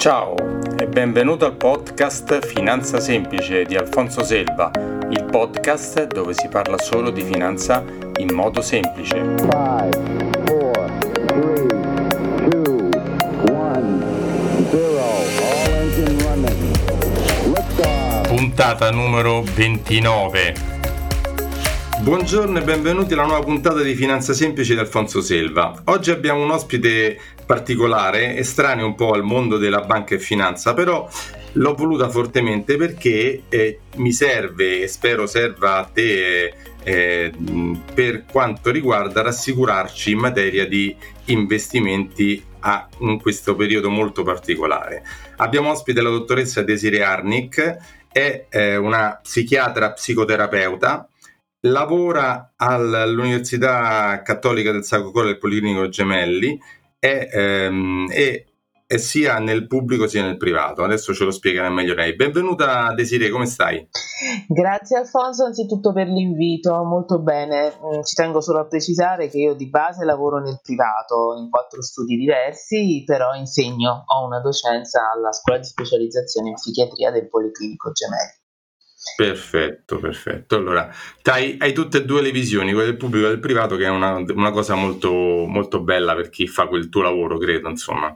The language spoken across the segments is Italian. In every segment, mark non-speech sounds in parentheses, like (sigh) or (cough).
Ciao e benvenuto al podcast Finanza Semplice di Alfonso Selva, il podcast dove si parla solo di finanza in modo semplice. Five, four, three, two, one, Puntata numero 29. Buongiorno e benvenuti alla nuova puntata di Finanza Semplice di Alfonso Selva. Oggi abbiamo un ospite particolare, estraneo un po' al mondo della banca e finanza, però l'ho voluta fortemente perché eh, mi serve e spero serva a te eh, per quanto riguarda rassicurarci in materia di investimenti a, in questo periodo molto particolare. Abbiamo ospite la dottoressa Desiree Arnick, è eh, una psichiatra psicoterapeuta, lavora all'Università Cattolica del Sacro Cuore del Policlinico Gemelli è, ehm, è, è, sia nel pubblico sia nel privato. Adesso ce lo spiegherà meglio lei. Benvenuta Desiree, come stai? Grazie Alfonso anzitutto per l'invito, molto bene. Mm, ci tengo solo a precisare che io di base lavoro nel privato in quattro studi diversi, però insegno, ho una docenza alla scuola di specializzazione in psichiatria del Policlinico Gemelli. Perfetto, perfetto. Allora, hai, hai, tutte e due le visioni, quella del pubblico e del privato, che è una, una cosa molto, molto bella per chi fa quel tuo lavoro, credo, insomma.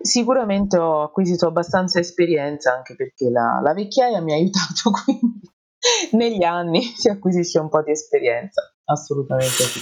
Sicuramente ho acquisito abbastanza esperienza anche perché la, la vecchiaia mi ha aiutato, (laughs) quindi negli anni si acquisisce un po' di esperienza, assolutamente sì.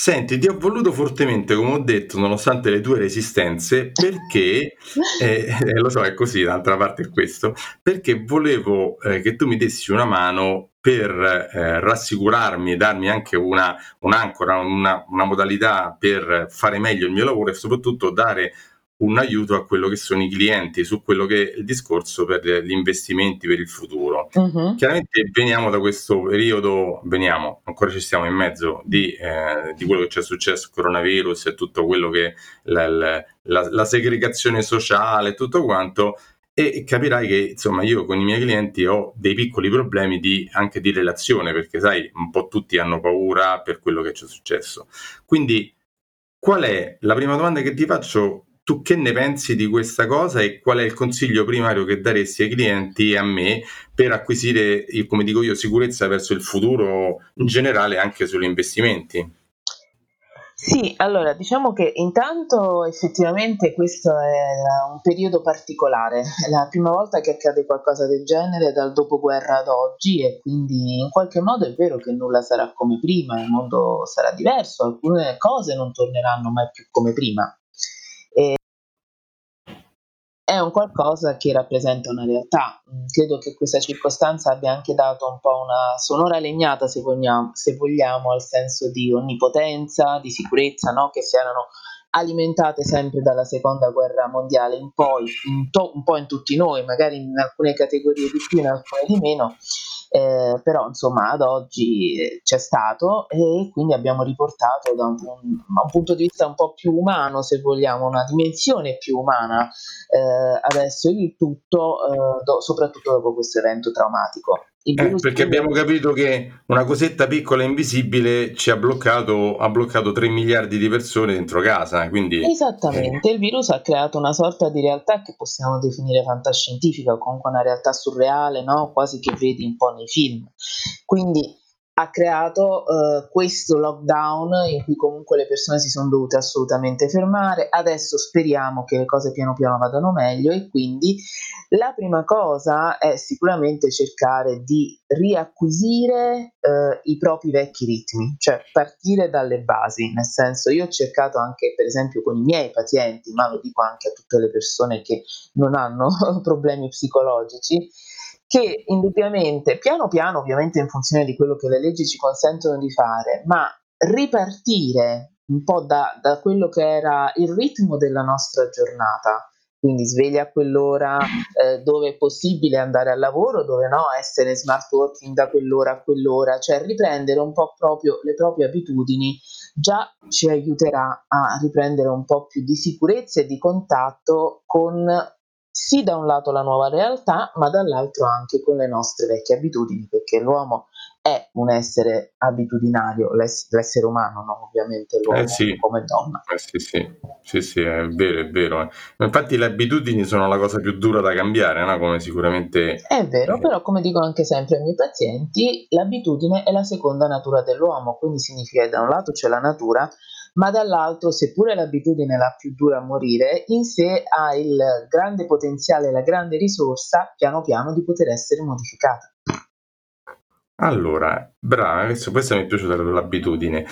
Senti, ti ho voluto fortemente, come ho detto, nonostante le tue resistenze, perché, (laughs) eh, eh, lo so, è così, d'altra parte è questo, perché volevo eh, che tu mi dessi una mano per eh, rassicurarmi e darmi anche una, un'ancora, una, una modalità per fare meglio il mio lavoro e soprattutto dare un aiuto a quello che sono i clienti su quello che è il discorso per gli investimenti per il futuro. Uh-huh. Chiaramente veniamo da questo periodo, veniamo, ancora ci stiamo in mezzo di, eh, di quello che ci è successo, coronavirus e tutto quello che la, la, la, segregazione sociale, tutto quanto, e capirai che insomma io con i miei clienti ho dei piccoli problemi di, anche di relazione perché sai un po' tutti hanno paura per quello che ci è successo quindi qual è la prima domanda che ti faccio tu che ne pensi di questa cosa e qual è il consiglio primario che daresti ai clienti e a me per acquisire, come dico io, sicurezza verso il futuro in generale anche sugli investimenti? Sì, allora diciamo che intanto effettivamente questo è un periodo particolare, è la prima volta che accade qualcosa del genere dal dopoguerra ad oggi e quindi in qualche modo è vero che nulla sarà come prima, il mondo sarà diverso, alcune cose non torneranno mai più come prima è un qualcosa che rappresenta una realtà. Credo che questa circostanza abbia anche dato un po' una sonora legnata, se vogliamo, se vogliamo al senso di onnipotenza, di sicurezza, no? che si erano alimentate sempre dalla seconda guerra mondiale in poi, in to- un po' in tutti noi, magari in alcune categorie di più, in alcune di meno, eh, però insomma ad oggi eh, c'è stato e quindi abbiamo riportato da un, un, un, punto di vista un po' più umano, se vogliamo, una dimensione più umana eh, adesso il tutto, eh, do, soprattutto dopo questo evento traumatico. Eh, perché abbiamo capito che una cosetta piccola e invisibile ci ha bloccato, ha bloccato 3 miliardi di persone dentro casa. Quindi, Esattamente, eh. il virus ha creato una sorta di realtà che possiamo definire fantascientifica o comunque una realtà surreale, no? quasi che vedi un po' nei film. Quindi ha creato uh, questo lockdown in cui comunque le persone si sono dovute assolutamente fermare. Adesso speriamo che le cose piano piano vadano meglio e quindi la prima cosa è sicuramente cercare di riacquisire uh, i propri vecchi ritmi, cioè partire dalle basi, nel senso io ho cercato anche per esempio con i miei pazienti, ma lo dico anche a tutte le persone che non hanno (laughs) problemi psicologici, che indubbiamente, piano piano, ovviamente in funzione di quello che le leggi ci consentono di fare, ma ripartire un po' da, da quello che era il ritmo della nostra giornata, quindi sveglia a quell'ora (laughs) eh, dove è possibile andare al lavoro, dove no, essere smart working da quell'ora a quell'ora, cioè riprendere un po' proprio le proprie abitudini già ci aiuterà a riprendere un po' più di sicurezza e di contatto con sì da un lato la nuova realtà, ma dall'altro anche con le nostre vecchie abitudini, perché l'uomo è un essere abitudinario, l'ess- l'essere umano, no? ovviamente l'uomo Eh sì, come donna. eh sì, sì, sì, sì, è vero, è vero. eh. Infatti le abitudini sono la cosa più dura da cambiare, no? Come sicuramente... È vero, eh, però come dicono anche sempre i miei pazienti, l'abitudine è la seconda natura dell'uomo, quindi significa che da un lato c'è la natura, ma dall'altro, seppure l'abitudine è la più dura a morire, in sé ha il grande potenziale, la grande risorsa, piano piano, di poter essere modificata. Allora, brava, questo, questa mi è piaciuta l'abitudine.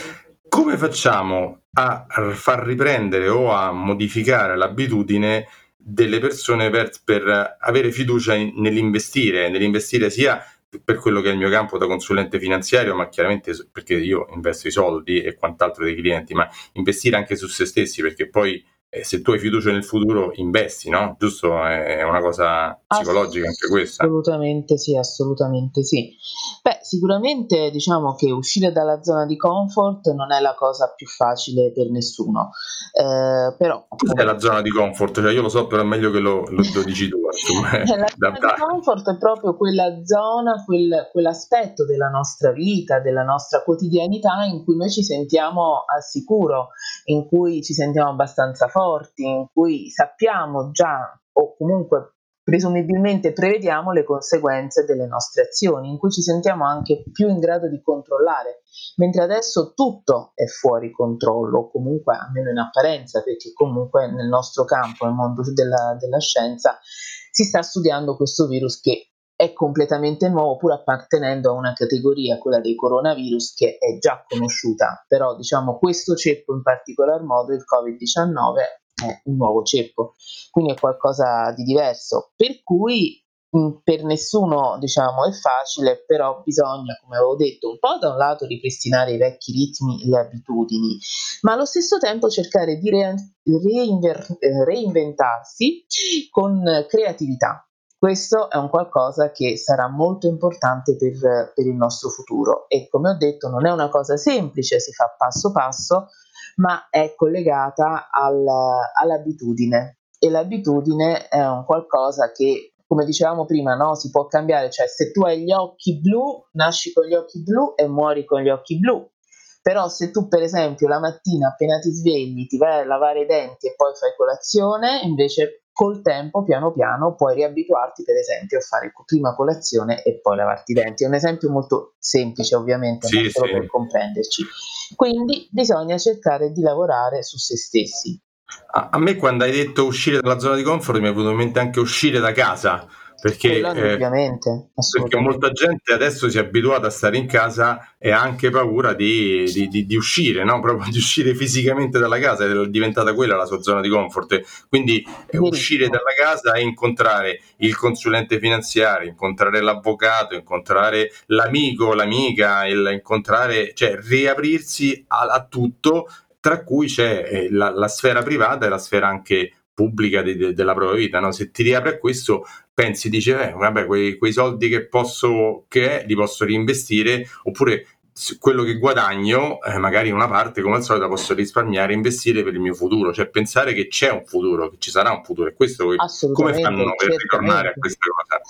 Come facciamo a far riprendere o a modificare l'abitudine delle persone per, per avere fiducia in- nell'investire, nell'investire sia per quello che è il mio campo da consulente finanziario, ma chiaramente perché io investo i soldi e quant'altro dei clienti, ma investire anche su se stessi, perché poi eh, se tu hai fiducia nel futuro investi, no? Giusto? È una cosa psicologica anche questa. Assolutamente sì, assolutamente sì. Beh, sicuramente diciamo che uscire dalla zona di comfort non è la cosa più facile per nessuno, eh, però Cos'è la zona di comfort? Cioè, io lo so, però è meglio che lo, lo, lo dici tu. La zona da- di comfort è proprio quella zona, quel- quell'aspetto della nostra vita, della nostra quotidianità in cui noi ci sentiamo al sicuro, in cui ci sentiamo abbastanza forti, in cui sappiamo già o comunque presumibilmente prevediamo le conseguenze delle nostre azioni, in cui ci sentiamo anche più in grado di controllare, mentre adesso tutto è fuori controllo, comunque almeno in apparenza, perché comunque nel nostro campo, nel mondo della, della scienza, si sta studiando questo virus che è completamente nuovo pur appartenendo a una categoria, quella dei coronavirus, che è già conosciuta, però diciamo questo ceppo in particolar modo, il Covid-19, è un nuovo ceppo, quindi è qualcosa di diverso, per cui mh, per nessuno diciamo è facile, però bisogna, come avevo detto, un po' da un lato ripristinare i vecchi ritmi e le abitudini, ma allo stesso tempo cercare di re- reinver- eh, reinventarsi con creatività. Questo è un qualcosa che sarà molto importante per, per il nostro futuro e come ho detto non è una cosa semplice, si fa passo passo, ma è collegata al- all'abitudine e l'abitudine è un qualcosa che, come dicevamo prima, no, si può cambiare, cioè se tu hai gli occhi blu, nasci con gli occhi blu e muori con gli occhi blu. Però se tu per esempio la mattina appena ti svegli ti vai a lavare i denti e poi fai colazione, invece col tempo piano piano puoi riabituarti per esempio a fare prima colazione e poi lavarti i denti. È un esempio molto semplice ovviamente, ma Sì, solo sì. per comprenderci. Quindi bisogna cercare di lavorare su se stessi. A, a me quando hai detto uscire dalla zona di comfort mi è venuto in mente anche uscire da casa, perché, eh, perché molta gente adesso si è abituata a stare in casa e ha anche paura di, di- di- di uscire, no? (laughs) proprio di uscire fisicamente dalla casa, è diventata quella la sua zona di comfort. Quindi eh, uscire dalla casa e incontrare il consulente finanziario, incontrare l'avvocato, incontrare l'amico, l'amica, il- incontrare, cioè riaprirsi a, a tutto tra cui c'è eh, la, la sfera privata e la sfera anche pubblica de- de- della propria vita. No? Se ti riapri a questo, pensi, dici, eh, vabbè, quei, quei soldi che posso, che li posso reinvestire, oppure quello che guadagno, eh, magari una parte, come al solito, posso risparmiare e investire per il mio futuro, cioè pensare che c'è un futuro, che ci sarà un futuro. E questo come fanno per ritornare a questa cosa?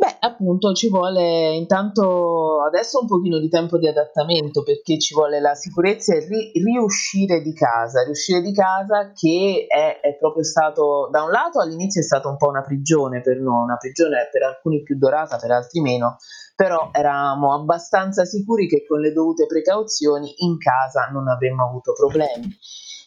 Beh, appunto ci vuole intanto adesso un pochino di tempo di adattamento perché ci vuole la sicurezza e ri- riuscire di casa, riuscire di casa che è, è proprio stato, da un lato all'inizio è stata un po' una prigione per noi, una prigione per alcuni più dorata, per altri meno, però eravamo abbastanza sicuri che con le dovute precauzioni in casa non avremmo avuto problemi.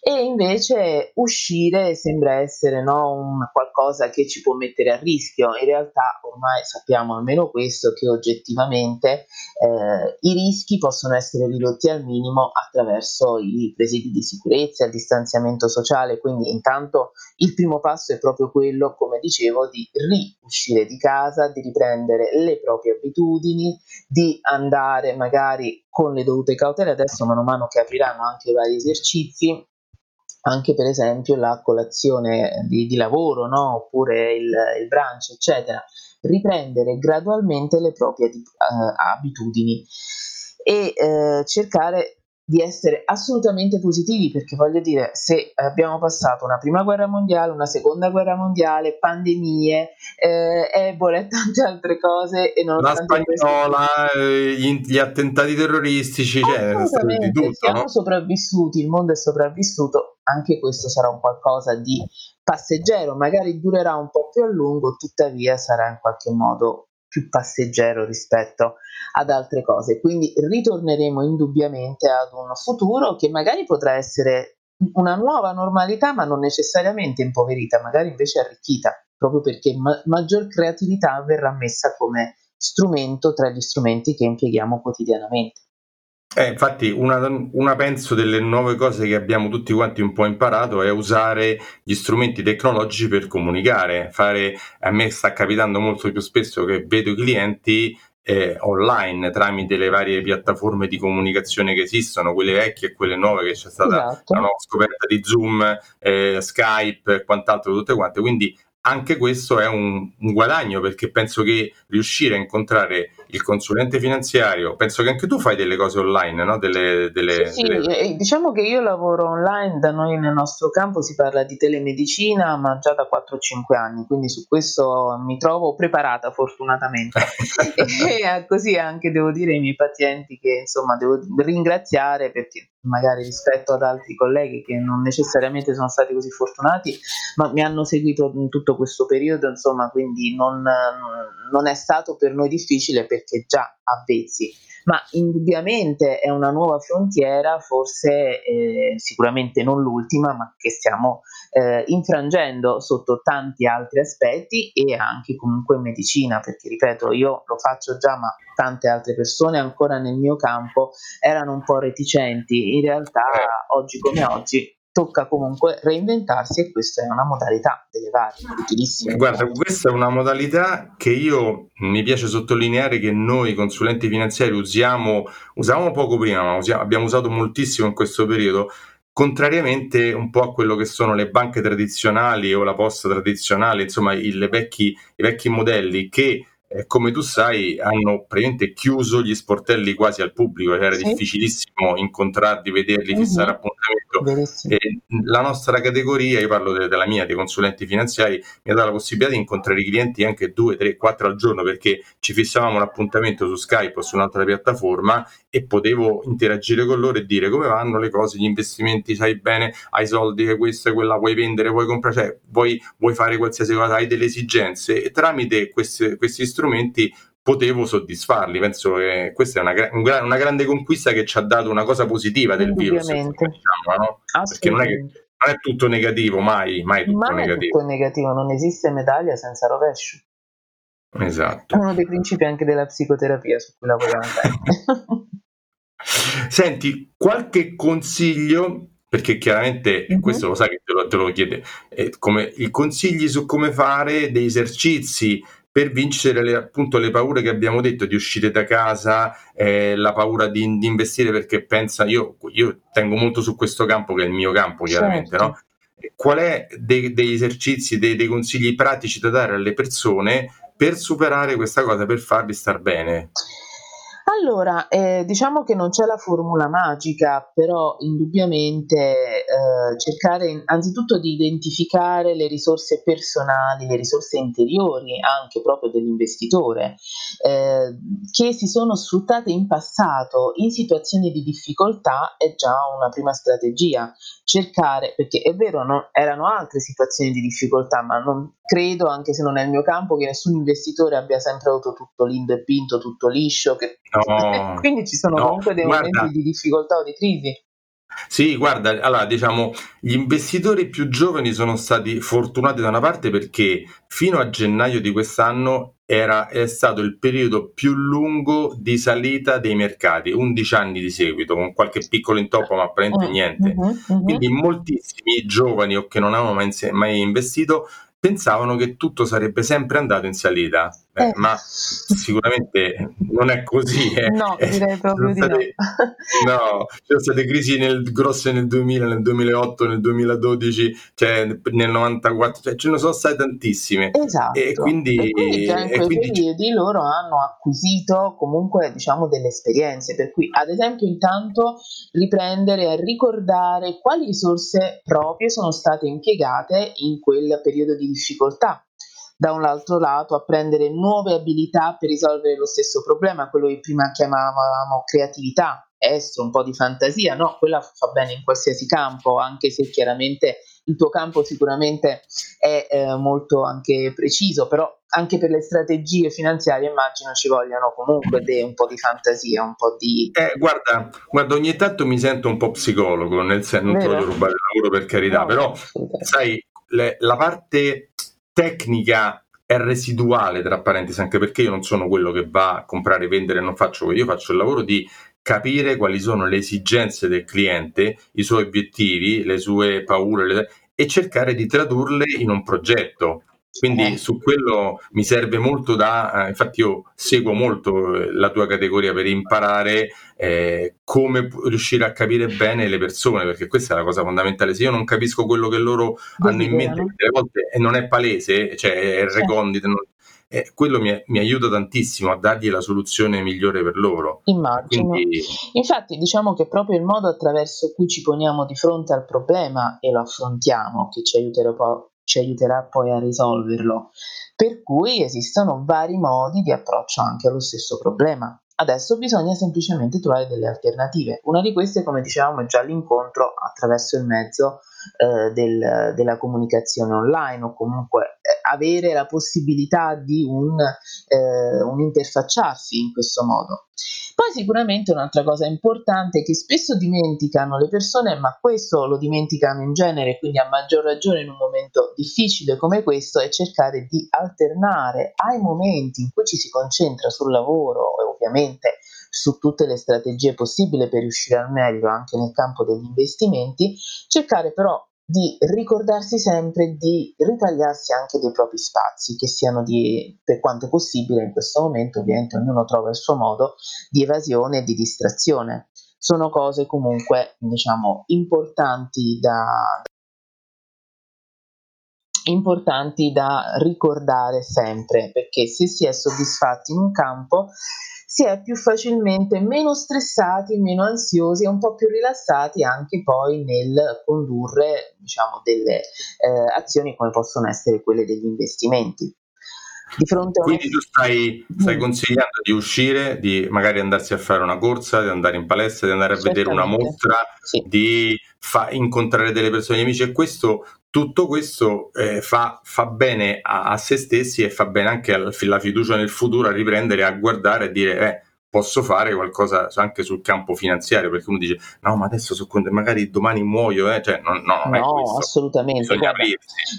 E invece uscire sembra essere no, qualcosa che ci può mettere a rischio. In realtà ormai sappiamo almeno questo, che oggettivamente eh, i rischi possono essere ridotti al minimo attraverso i presidi di sicurezza, il distanziamento sociale. Quindi intanto il primo passo è proprio quello, come dicevo, di riuscire di casa, di riprendere le proprie abitudini, di andare magari con le dovute cautele adesso mano a mano che apriranno anche i vari esercizi anche per esempio la colazione di, di lavoro, no? oppure il, il brunch, eccetera, riprendere gradualmente le proprie eh, abitudini e eh, cercare di essere assolutamente positivi perché voglio dire se abbiamo passato una prima guerra mondiale, una seconda guerra mondiale, pandemie, eh, Ebola e tante altre cose e non la spagnola, questo... Eh, gli, gli, attentati terroristici, cioè di tutto, siamo no? sopravvissuti, il mondo è sopravvissuto, anche questo sarà un qualcosa di passeggero, magari durerà un po' più a lungo, tuttavia sarà in qualche modo più passeggero rispetto ad altre cose. Quindi ritorneremo indubbiamente ad un futuro che magari potrà essere una nuova normalità, ma non necessariamente impoverita, magari invece arricchita, proprio perché ma- maggior creatività verrà messa come strumento tra gli strumenti che impieghiamo quotidianamente. Eh, infatti, una, una, penso delle nuove cose che abbiamo tutti quanti un po' imparato è usare gli strumenti tecnologici per comunicare. Fare, a me sta capitando molto più spesso che vedo i clienti eh, online tramite le varie piattaforme di comunicazione che esistono, quelle vecchie e quelle nuove, che c'è stata esatto. la nuova scoperta di Zoom, eh, Skype e quant'altro, tutte quante. Quindi anche questo è un, un, guadagno perché penso che riuscire a incontrare il consulente finanziario, penso che anche tu fai delle cose online, no? Delle, delle, sì, delle... diciamo che io lavoro online, da noi nel nostro campo si parla di telemedicina, ma già da 4-5 anni, quindi su questo mi trovo preparata fortunatamente. (laughs) (laughs) e così anche devo dire ai miei pazienti che insomma devo ringraziare perché magari rispetto ad altri colleghi che non necessariamente sono stati così fortunati, ma mi hanno seguito in tutto questo periodo, insomma, quindi non, non è stato per noi difficile perché già avvezzi, ma indubbiamente è una nuova frontiera, forse eh, sicuramente non l'ultima, ma che stiamo eh, infrangendo sotto tanti altri aspetti e anche comunque in medicina, perché ripeto, io lo faccio già, ma tante altre persone ancora nel mio campo erano un po' reticenti. In realtà, oggi come oggi, tocca comunque reinventarsi e questa è una modalità delle varie, utilissime. Guarda, questa è una modalità che io mi piace sottolineare che noi consulenti finanziari usiamo, usavamo poco prima, ma usiamo, abbiamo usato moltissimo in questo periodo, contrariamente un po' a quello che sono le banche tradizionali o la posta tradizionale, insomma i, vecchi, i vecchi modelli che eh, come tu sai, hanno praticamente chiuso gli sportelli quasi al pubblico, era sì. difficilissimo incontrarli, vederli, fissare uh-huh. appuntamento. E la nostra categoria, io parlo de- della mia, dei consulenti finanziari, mi ha dato la possibilità di incontrare i clienti anche due, tre, quattro al giorno perché ci fissavamo un appuntamento su Skype o su un'altra piattaforma e potevo interagire con loro e dire come vanno le cose, gli investimenti, sai bene, hai soldi, questa e quella, vuoi vendere, vuoi comprare, cioè vuoi, vuoi fare qualsiasi cosa, hai delle esigenze e tramite questi, questi strumenti potevo soddisfarli. Penso che questa è una, una, grande conquista che ci ha dato una cosa positiva del virus. Diciamo, no? Perché non è, che, non è tutto negativo, mai, mai tutto mai negativo. Tutto negativo, non esiste medaglia senza rovescio. Esatto. È uno dei principi anche della psicoterapia su cui lavoriamo. (laughs) Senti, qualche consiglio perché chiaramente mm-hmm. questo lo sai che te lo, te lo chiede, eh, come, i consigli su come fare dei esercizi per vincere le, appunto le paure che abbiamo detto di uscire da casa, eh, la paura di, di, investire perché pensa, io, io, tengo molto su questo campo che è il mio campo chiaramente, certo. no? Qual è dei, degli esercizi, dei, dei consigli pratici da dare alle persone per superare questa cosa, per farvi star bene? Allora, eh, diciamo che non c'è la formula magica, però indubbiamente eh, cercare anzitutto di identificare le risorse personali, le risorse interiori anche proprio dell'investitore, eh, che si sono sfruttate in passato in situazioni di difficoltà è già una prima strategia. Cercare, perché è vero, no, erano altre situazioni di difficoltà, ma non credo, anche se non è il mio campo, che nessun investitore abbia sempre avuto tutto lindo e pinto, tutto liscio, che No, (laughs) Quindi ci sono no, comunque dei guarda, momenti di difficoltà o di crisi. Sì, guarda, allora diciamo, gli investitori più giovani sono stati fortunati da una parte perché fino a gennaio di quest'anno era, è stato il periodo più lungo di salita dei mercati, 11 anni di seguito, con qualche piccolo intoppo, ma praticamente uh, niente. Uh-huh, uh-huh. Quindi moltissimi giovani o che non avevano mai, mai investito pensavano che tutto sarebbe sempre andato in salita, eh, eh. ma sicuramente non è così. Eh. No, direi proprio di state, no. no. Ci sono state crisi nel, grosse nel 2000, nel 2008, nel 2012, cioè nel 94, cioè ce ne sono state tantissime. Esatto. E quindi, e quindi quei quindi... periodi loro hanno acquisito comunque diciamo delle esperienze, per cui ad esempio intanto riprendere a ricordare quali risorse proprie sono state impiegate in quel periodo di difficoltà. Da un altro lato, apprendere nuove abilità per risolvere lo stesso problema, quello che prima chiamavamo creatività, estro, un po' di fantasia, no, quella fa bene in qualsiasi campo, anche se chiaramente il tuo campo sicuramente è eh, molto anche preciso, però anche per le strategie finanziarie immagino ci vogliano comunque de- un po' di fantasia, un po' di... Eh, guarda, guarda, ogni tanto mi sento un po' psicologo, nel senso, non Vero? ti voglio rubare il lavoro per carità, no, però sai, le, la parte tecnica è residuale, tra parentesi, anche perché io non sono quello che va a comprare, vendere, non faccio quello, io faccio il lavoro di capire quali sono le esigenze del cliente, i suoi obiettivi, le sue paure le, e cercare di tradurle in un progetto. Quindi eh. su quello mi serve molto da, eh, infatti io seguo molto eh, la tua categoria per imparare eh, come riuscire a capire bene le persone, perché questa è la cosa fondamentale. Se io non capisco quello che loro hanno in mente, a volte e non è palese, cioè è recondito, non, eh, quello mi, mi, aiuta tantissimo a dargli la soluzione migliore per loro. Immagino. Quindi... Infatti, diciamo che proprio il modo attraverso cui ci poniamo di fronte al problema e lo affrontiamo che ci aiuterà, ci aiuterà poi a risolverlo. Per cui esistono vari modi di approccio anche allo stesso problema. Adesso bisogna semplicemente trovare delle alternative. Una di queste, come dicevamo, è già l'incontro attraverso il mezzo eh, del, della comunicazione online o comunque eh, avere la possibilità di un, eh, un interfacciarsi in questo modo. Poi sicuramente un'altra cosa importante che spesso dimenticano le persone, ma questo lo dimenticano in genere, quindi a maggior ragione in un momento difficile come questo, è cercare di alternare ai momenti in cui ci si concentra sul lavoro e ovviamente su tutte le strategie possibili per riuscire al meglio anche nel campo degli investimenti, cercare però di ricordarsi sempre di ritagliarsi anche dei propri spazi, che siano di, per quanto possibile in questo momento, ovviamente ognuno trova il suo modo di evasione e di distrazione. Sono cose comunque, diciamo, importanti da, importanti da ricordare sempre, perché se si è soddisfatti in un campo si è più facilmente meno stressati, meno ansiosi e un po' più rilassati anche poi nel condurre diciamo, delle eh, azioni come possono essere quelle degli investimenti. Di fronte a Quindi tu stai, stai, consigliando di uscire, di magari andarsi a fare una corsa, di andare in palestra, di andare a vedere una mostra, sì. di fa, incontrare delle persone, amici e questo tutto questo eh, fa, fa, bene a, a, se stessi e fa bene anche alla fiducia nel futuro a riprendere a guardare e dire eh, posso fare qualcosa anche sul campo finanziario? Perché uno dice no ma adesso so, magari domani muoio eh? cioè, no, no, no assolutamente. Guarda,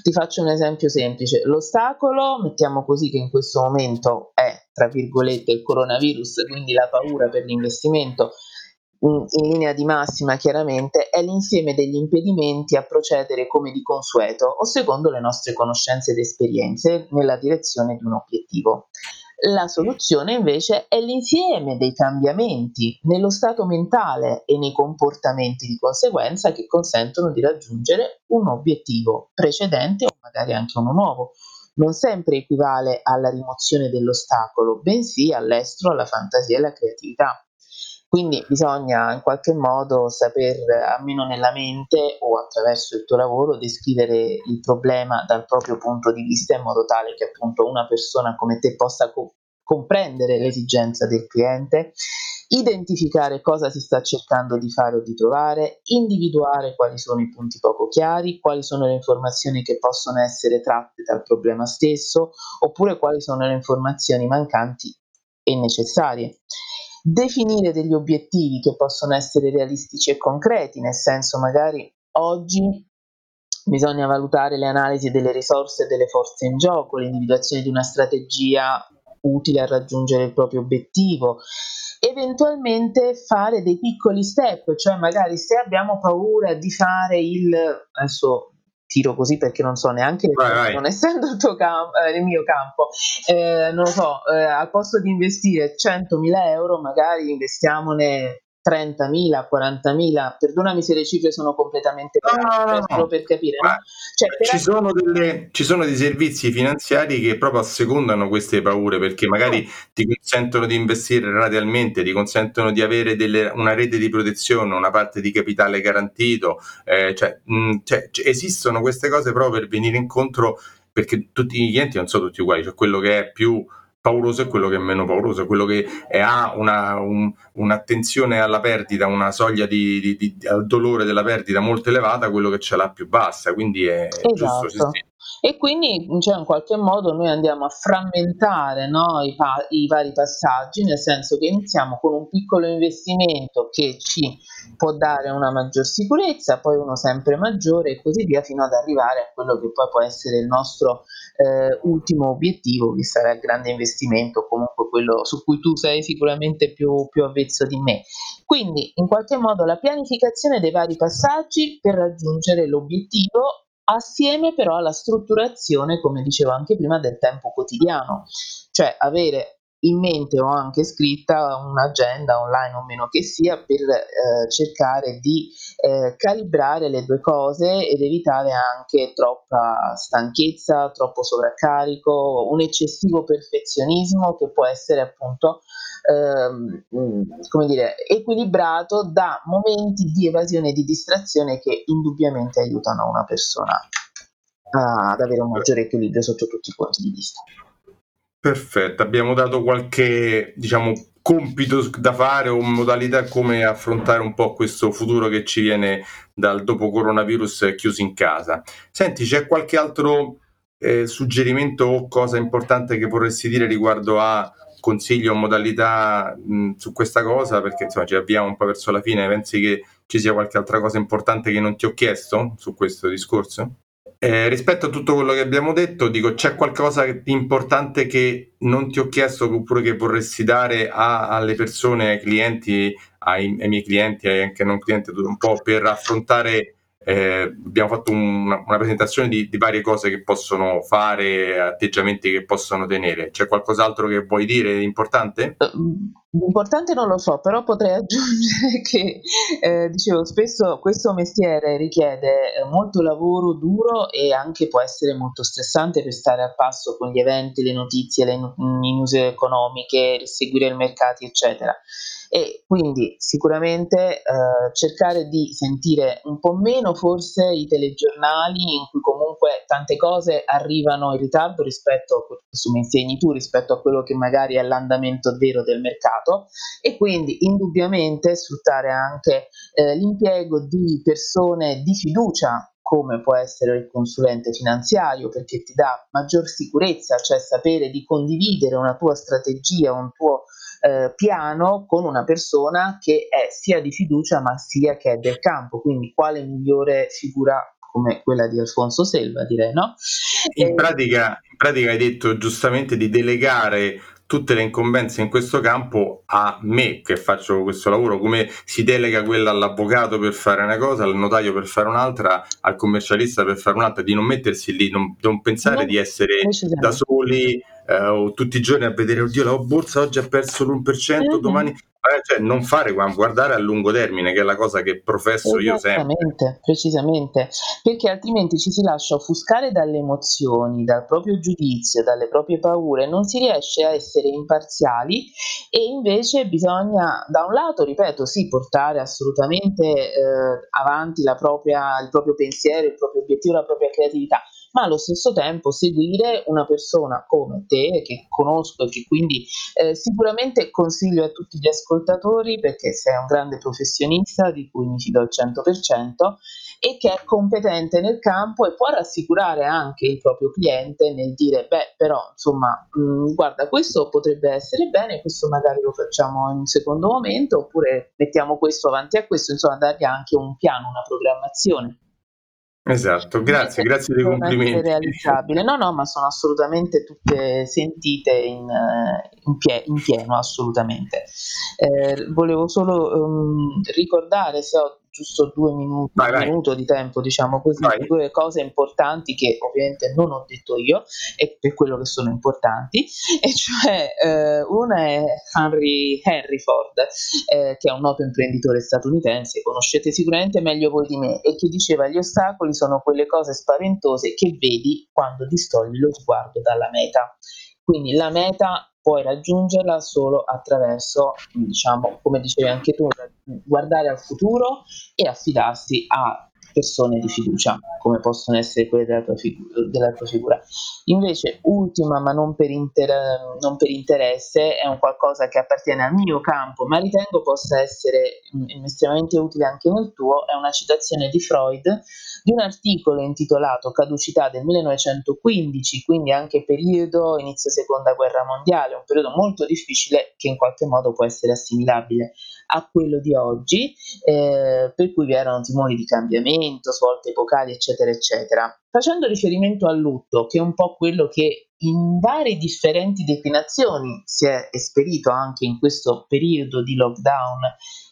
ti faccio un esempio semplice. L'ostacolo mettiamo così che in questo momento è tra virgolette il coronavirus quindi la paura per l'investimento in linea di massima chiaramente è l'insieme degli impedimenti a procedere come di consueto o secondo le nostre conoscenze ed esperienze nella direzione di un obiettivo. La soluzione invece è l'insieme dei cambiamenti nello stato mentale e nei comportamenti di conseguenza che consentono di raggiungere un obiettivo precedente o magari anche uno nuovo. Non sempre equivale alla rimozione dell'ostacolo, bensì all'estero, alla fantasia e alla creatività. Quindi bisogna in qualche modo saper, almeno nella mente o attraverso il tuo lavoro, descrivere il problema dal proprio punto di vista in modo tale che appunto una persona come te possa co- comprendere l'esigenza del cliente, identificare cosa si sta cercando di fare o di trovare, individuare quali sono i punti poco chiari, quali sono le informazioni che possono essere tratte dal problema stesso, oppure quali sono le informazioni mancanti e necessarie definire degli obiettivi che possono essere realistici e concreti, nel senso magari oggi bisogna valutare le analisi delle risorse e delle forze in gioco, l'individuazione di una strategia utile a raggiungere il proprio obiettivo, eventualmente fare dei piccoli step, cioè magari se abbiamo paura di fare il adesso tiro così perché non so neanche, vai, vai. non essendo il, tuo campo, eh, il mio campo, eh, non lo so, eh, al posto di investire 100.000 euro magari investiamone 30.000, 40.000, perdonami se le cifre sono completamente no, no, no, per capire. No? Cioè, per ci, sono delle, ci, sono dei servizi finanziari che proprio assecondano queste paure perché magari ti consentono di investire radialmente, ti consentono di avere delle, una rete di protezione, una parte di capitale garantito, eh, cioè, mh, cioè, esistono queste cose proprio per venire incontro perché tutti i clienti non sono tutti uguali, cioè quello che è più pauroso e quello che è meno pauroso, quello che è, ha una, un, un'attenzione alla perdita, una soglia di, di, di, al dolore della perdita molto elevata, quello che ce l'ha più bassa, quindi è esatto. giusto. Sì, E quindi cioè, in qualche modo noi andiamo a frammentare no, i, pa- i, vari passaggi, nel senso che iniziamo con un piccolo investimento che ci può dare una maggior sicurezza, poi uno sempre maggiore e così via fino ad arrivare a quello che poi può essere il nostro eh, ultimo obiettivo, che sarà il grande investimento, comunque quello su cui tu sei sicuramente più, più avvezzo di me. Quindi, in qualche modo, la pianificazione dei vari passaggi per raggiungere l'obiettivo assieme però alla strutturazione, come dicevo anche prima, del tempo quotidiano, cioè avere in mente ho anche scritta un'agenda online o meno che sia per eh, cercare di eh, calibrare le due cose ed evitare anche troppa stanchezza, troppo sovraccarico, un eccessivo perfezionismo che può essere appunto ehm, come dire, equilibrato da momenti di evasione e di distrazione che indubbiamente aiutano una persona ad avere un maggiore equilibrio sotto tutti i punti di vista. Perfetto, abbiamo dato qualche, diciamo, compito da fare o modalità come affrontare un po' questo futuro che ci viene dal dopo coronavirus chiuso in casa. Senti, c'è qualche altro eh, suggerimento o cosa importante che vorresti dire riguardo a consigli o modalità mh, su questa cosa? Perché insomma ci avviamo un po' verso la fine, pensi che ci sia qualche altra cosa importante che non ti ho chiesto su questo discorso? Eh, rispetto a tutto quello che abbiamo detto, dico, c'è qualcosa di importante che non ti ho chiesto oppure che vorresti dare a, alle persone, ai clienti, ai, ai miei clienti, ai anche non clienti, un po' per affrontare eh, abbiamo fatto un, una presentazione di, di, varie cose che possono fare, atteggiamenti che possono tenere. C'è qualcos'altro che vuoi dire di importante? L'importante non lo so, però potrei (laughs) aggiungere che, eh, dicevo, spesso questo mestiere richiede eh, molto lavoro duro e anche può essere molto stressante per stare al passo con gli eventi, le notizie, le news economiche, seguire i mercati, eccetera e quindi sicuramente eh, cercare di sentire un po' meno forse i telegiornali in cui comunque tante cose arrivano in ritardo rispetto a quello che mi insegni tu, rispetto a quello che magari è l'andamento vero del mercato. E quindi indubbiamente sfruttare anche eh, l'impiego di persone di fiducia come può essere il consulente finanziario perché ti dà maggior sicurezza, cioè sapere di condividere una tua strategia, un tuo eh, piano con una persona che è sia di fiducia ma sia che è del campo, quindi quale migliore figura come quella di Alfonso Selva, direi, no? In, eh, pratica, in pratica hai detto giustamente di delegare tutte le incombenze in questo campo a me che faccio questo lavoro, come si delega quella all'avvocato per fare una cosa, al notaio per fare un'altra, al commercialista per fare un'altra, di non mettersi lì, non, non pensare no, di essere da soli eh, tutti i giorni a vedere, oddio la borsa oggi ha perso l'1%, mm-hmm. domani eh, cioè non fare guardare a lungo termine, che è la cosa che professo io sempre. Precisamente, perché altrimenti ci si lascia offuscare dalle emozioni, dal proprio giudizio, dalle proprie paure, non si riesce a essere imparziali e invece bisogna, da un lato, ripeto, sì, portare assolutamente eh, avanti propria, il proprio pensiero, il proprio obiettivo, la propria creatività, ma allo stesso tempo seguire una persona come te, che conosco e che quindi eh, sicuramente consiglio a tutti gli ascoltatori perché sei un grande professionista di cui mi fido al 100% e che è competente nel campo e può rassicurare anche il proprio cliente nel dire beh però insomma mh, mm, guarda questo potrebbe essere bene questo magari lo facciamo in un secondo momento oppure mettiamo questo avanti a questo insomma dargli anche un piano una programmazione Esatto, grazie, grazie dei complimenti. realizzabile. No, no, ma sono assolutamente tutte sentite in, eh, in, pie- in pieno, assolutamente. Eh, volevo solo um, ricordare, se ho giusto due minuti, vai, vai. minuto di tempo, diciamo così, vai. due cose importanti che ovviamente non ho detto io e per quello che sono importanti, e cioè eh, una è Henry, Henry Ford, eh, che è un noto imprenditore statunitense, conoscete sicuramente meglio voi di me, e che diceva gli ostacoli sono quelle cose spaventose che vedi quando distogli lo sguardo dalla meta. Quindi la meta puoi raggiungerla solo attraverso, diciamo, come dicevi anche tu, guardare al futuro e affidarsi a persone di fiducia, come possono essere quelle della tua, figu- della tua figura. Invece, ultima, ma non per, inter- non per, interesse, è un qualcosa che appartiene al mio campo, ma ritengo possa essere mm, estremamente utile anche nel tuo, è una citazione di Freud di un articolo intitolato Caducità del 1915, quindi anche periodo inizio seconda guerra mondiale, un periodo molto difficile che in qualche modo può essere assimilabile a quello di oggi, eh, per cui vi erano timori di cambiamento, svolte epocali, eccetera, eccetera. Facendo riferimento al lutto, che è un po' quello che in varie differenti declinazioni si è esperito anche in questo periodo di lockdown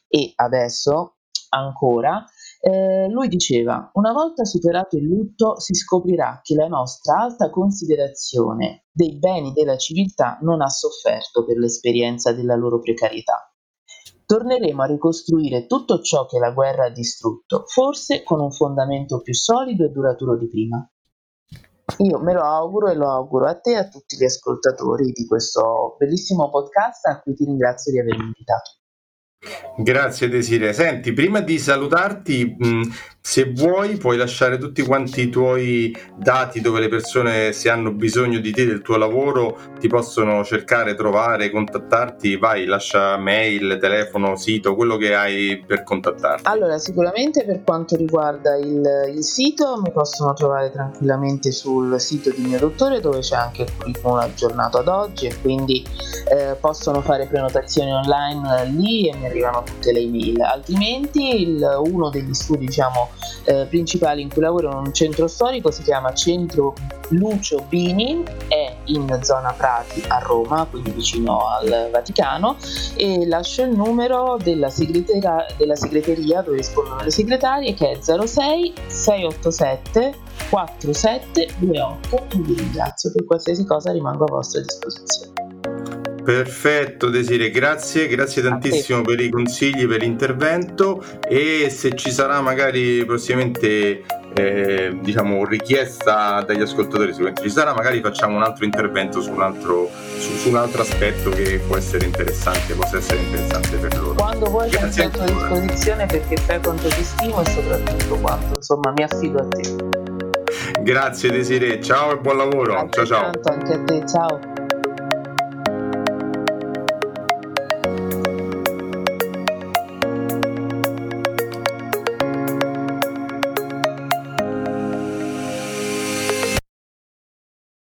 e adesso ancora, eh, lui diceva, una volta superato il lutto si scoprirà che la nostra alta considerazione dei beni della civiltà non ha sofferto per l'esperienza della loro precarietà. Torneremo a ricostruire tutto ciò che la guerra ha distrutto, forse con un fondamento più solido e duraturo di prima. Io me lo auguro e lo auguro a te e a tutti gli ascoltatori di questo bellissimo podcast a cui ti ringrazio di avermi invitato. Grazie Desire. Senti, prima di salutarti, mh, se vuoi puoi lasciare tutti quanti i tuoi dati dove le persone se hanno bisogno di te, del tuo lavoro, ti possono cercare, trovare, contattarti, vai, lascia mail, telefono, sito, quello che hai per contattarti. Allora, sicuramente per quanto riguarda il, il sito, mi possono trovare tranquillamente sul sito di mio dottore dove c'è anche il curriculum aggiornato ad oggi e quindi eh, possono fare prenotazioni online lì e mi arrivano tutte le email, altrimenti il, uno degli studi diciamo eh, principali in cui lavoro in un centro storico si chiama Centro Lucio Bini, è in zona Prati a Roma, quindi vicino al Vaticano e lascio il numero della, segreteria, della segreteria dove rispondono le segretarie che è 06 687 4728 e vi ringrazio per qualsiasi cosa rimango a vostra disposizione. Perfetto Desire, grazie, grazie tantissimo per i consigli, per l'intervento e se ci sarà magari prossimamente eh, diciamo richiesta dagli ascoltatori, sicuramente ci sarà, magari facciamo un altro intervento su un altro, su, su un altro aspetto che può essere interessante, possa essere interessante per loro. Quando vuoi grazie a tua disposizione perché fai quanto ti stimo e soprattutto quanto insomma mi affido a te. Grazie Desire, ciao e buon lavoro. Ciao ciao. Anche a te, ciao.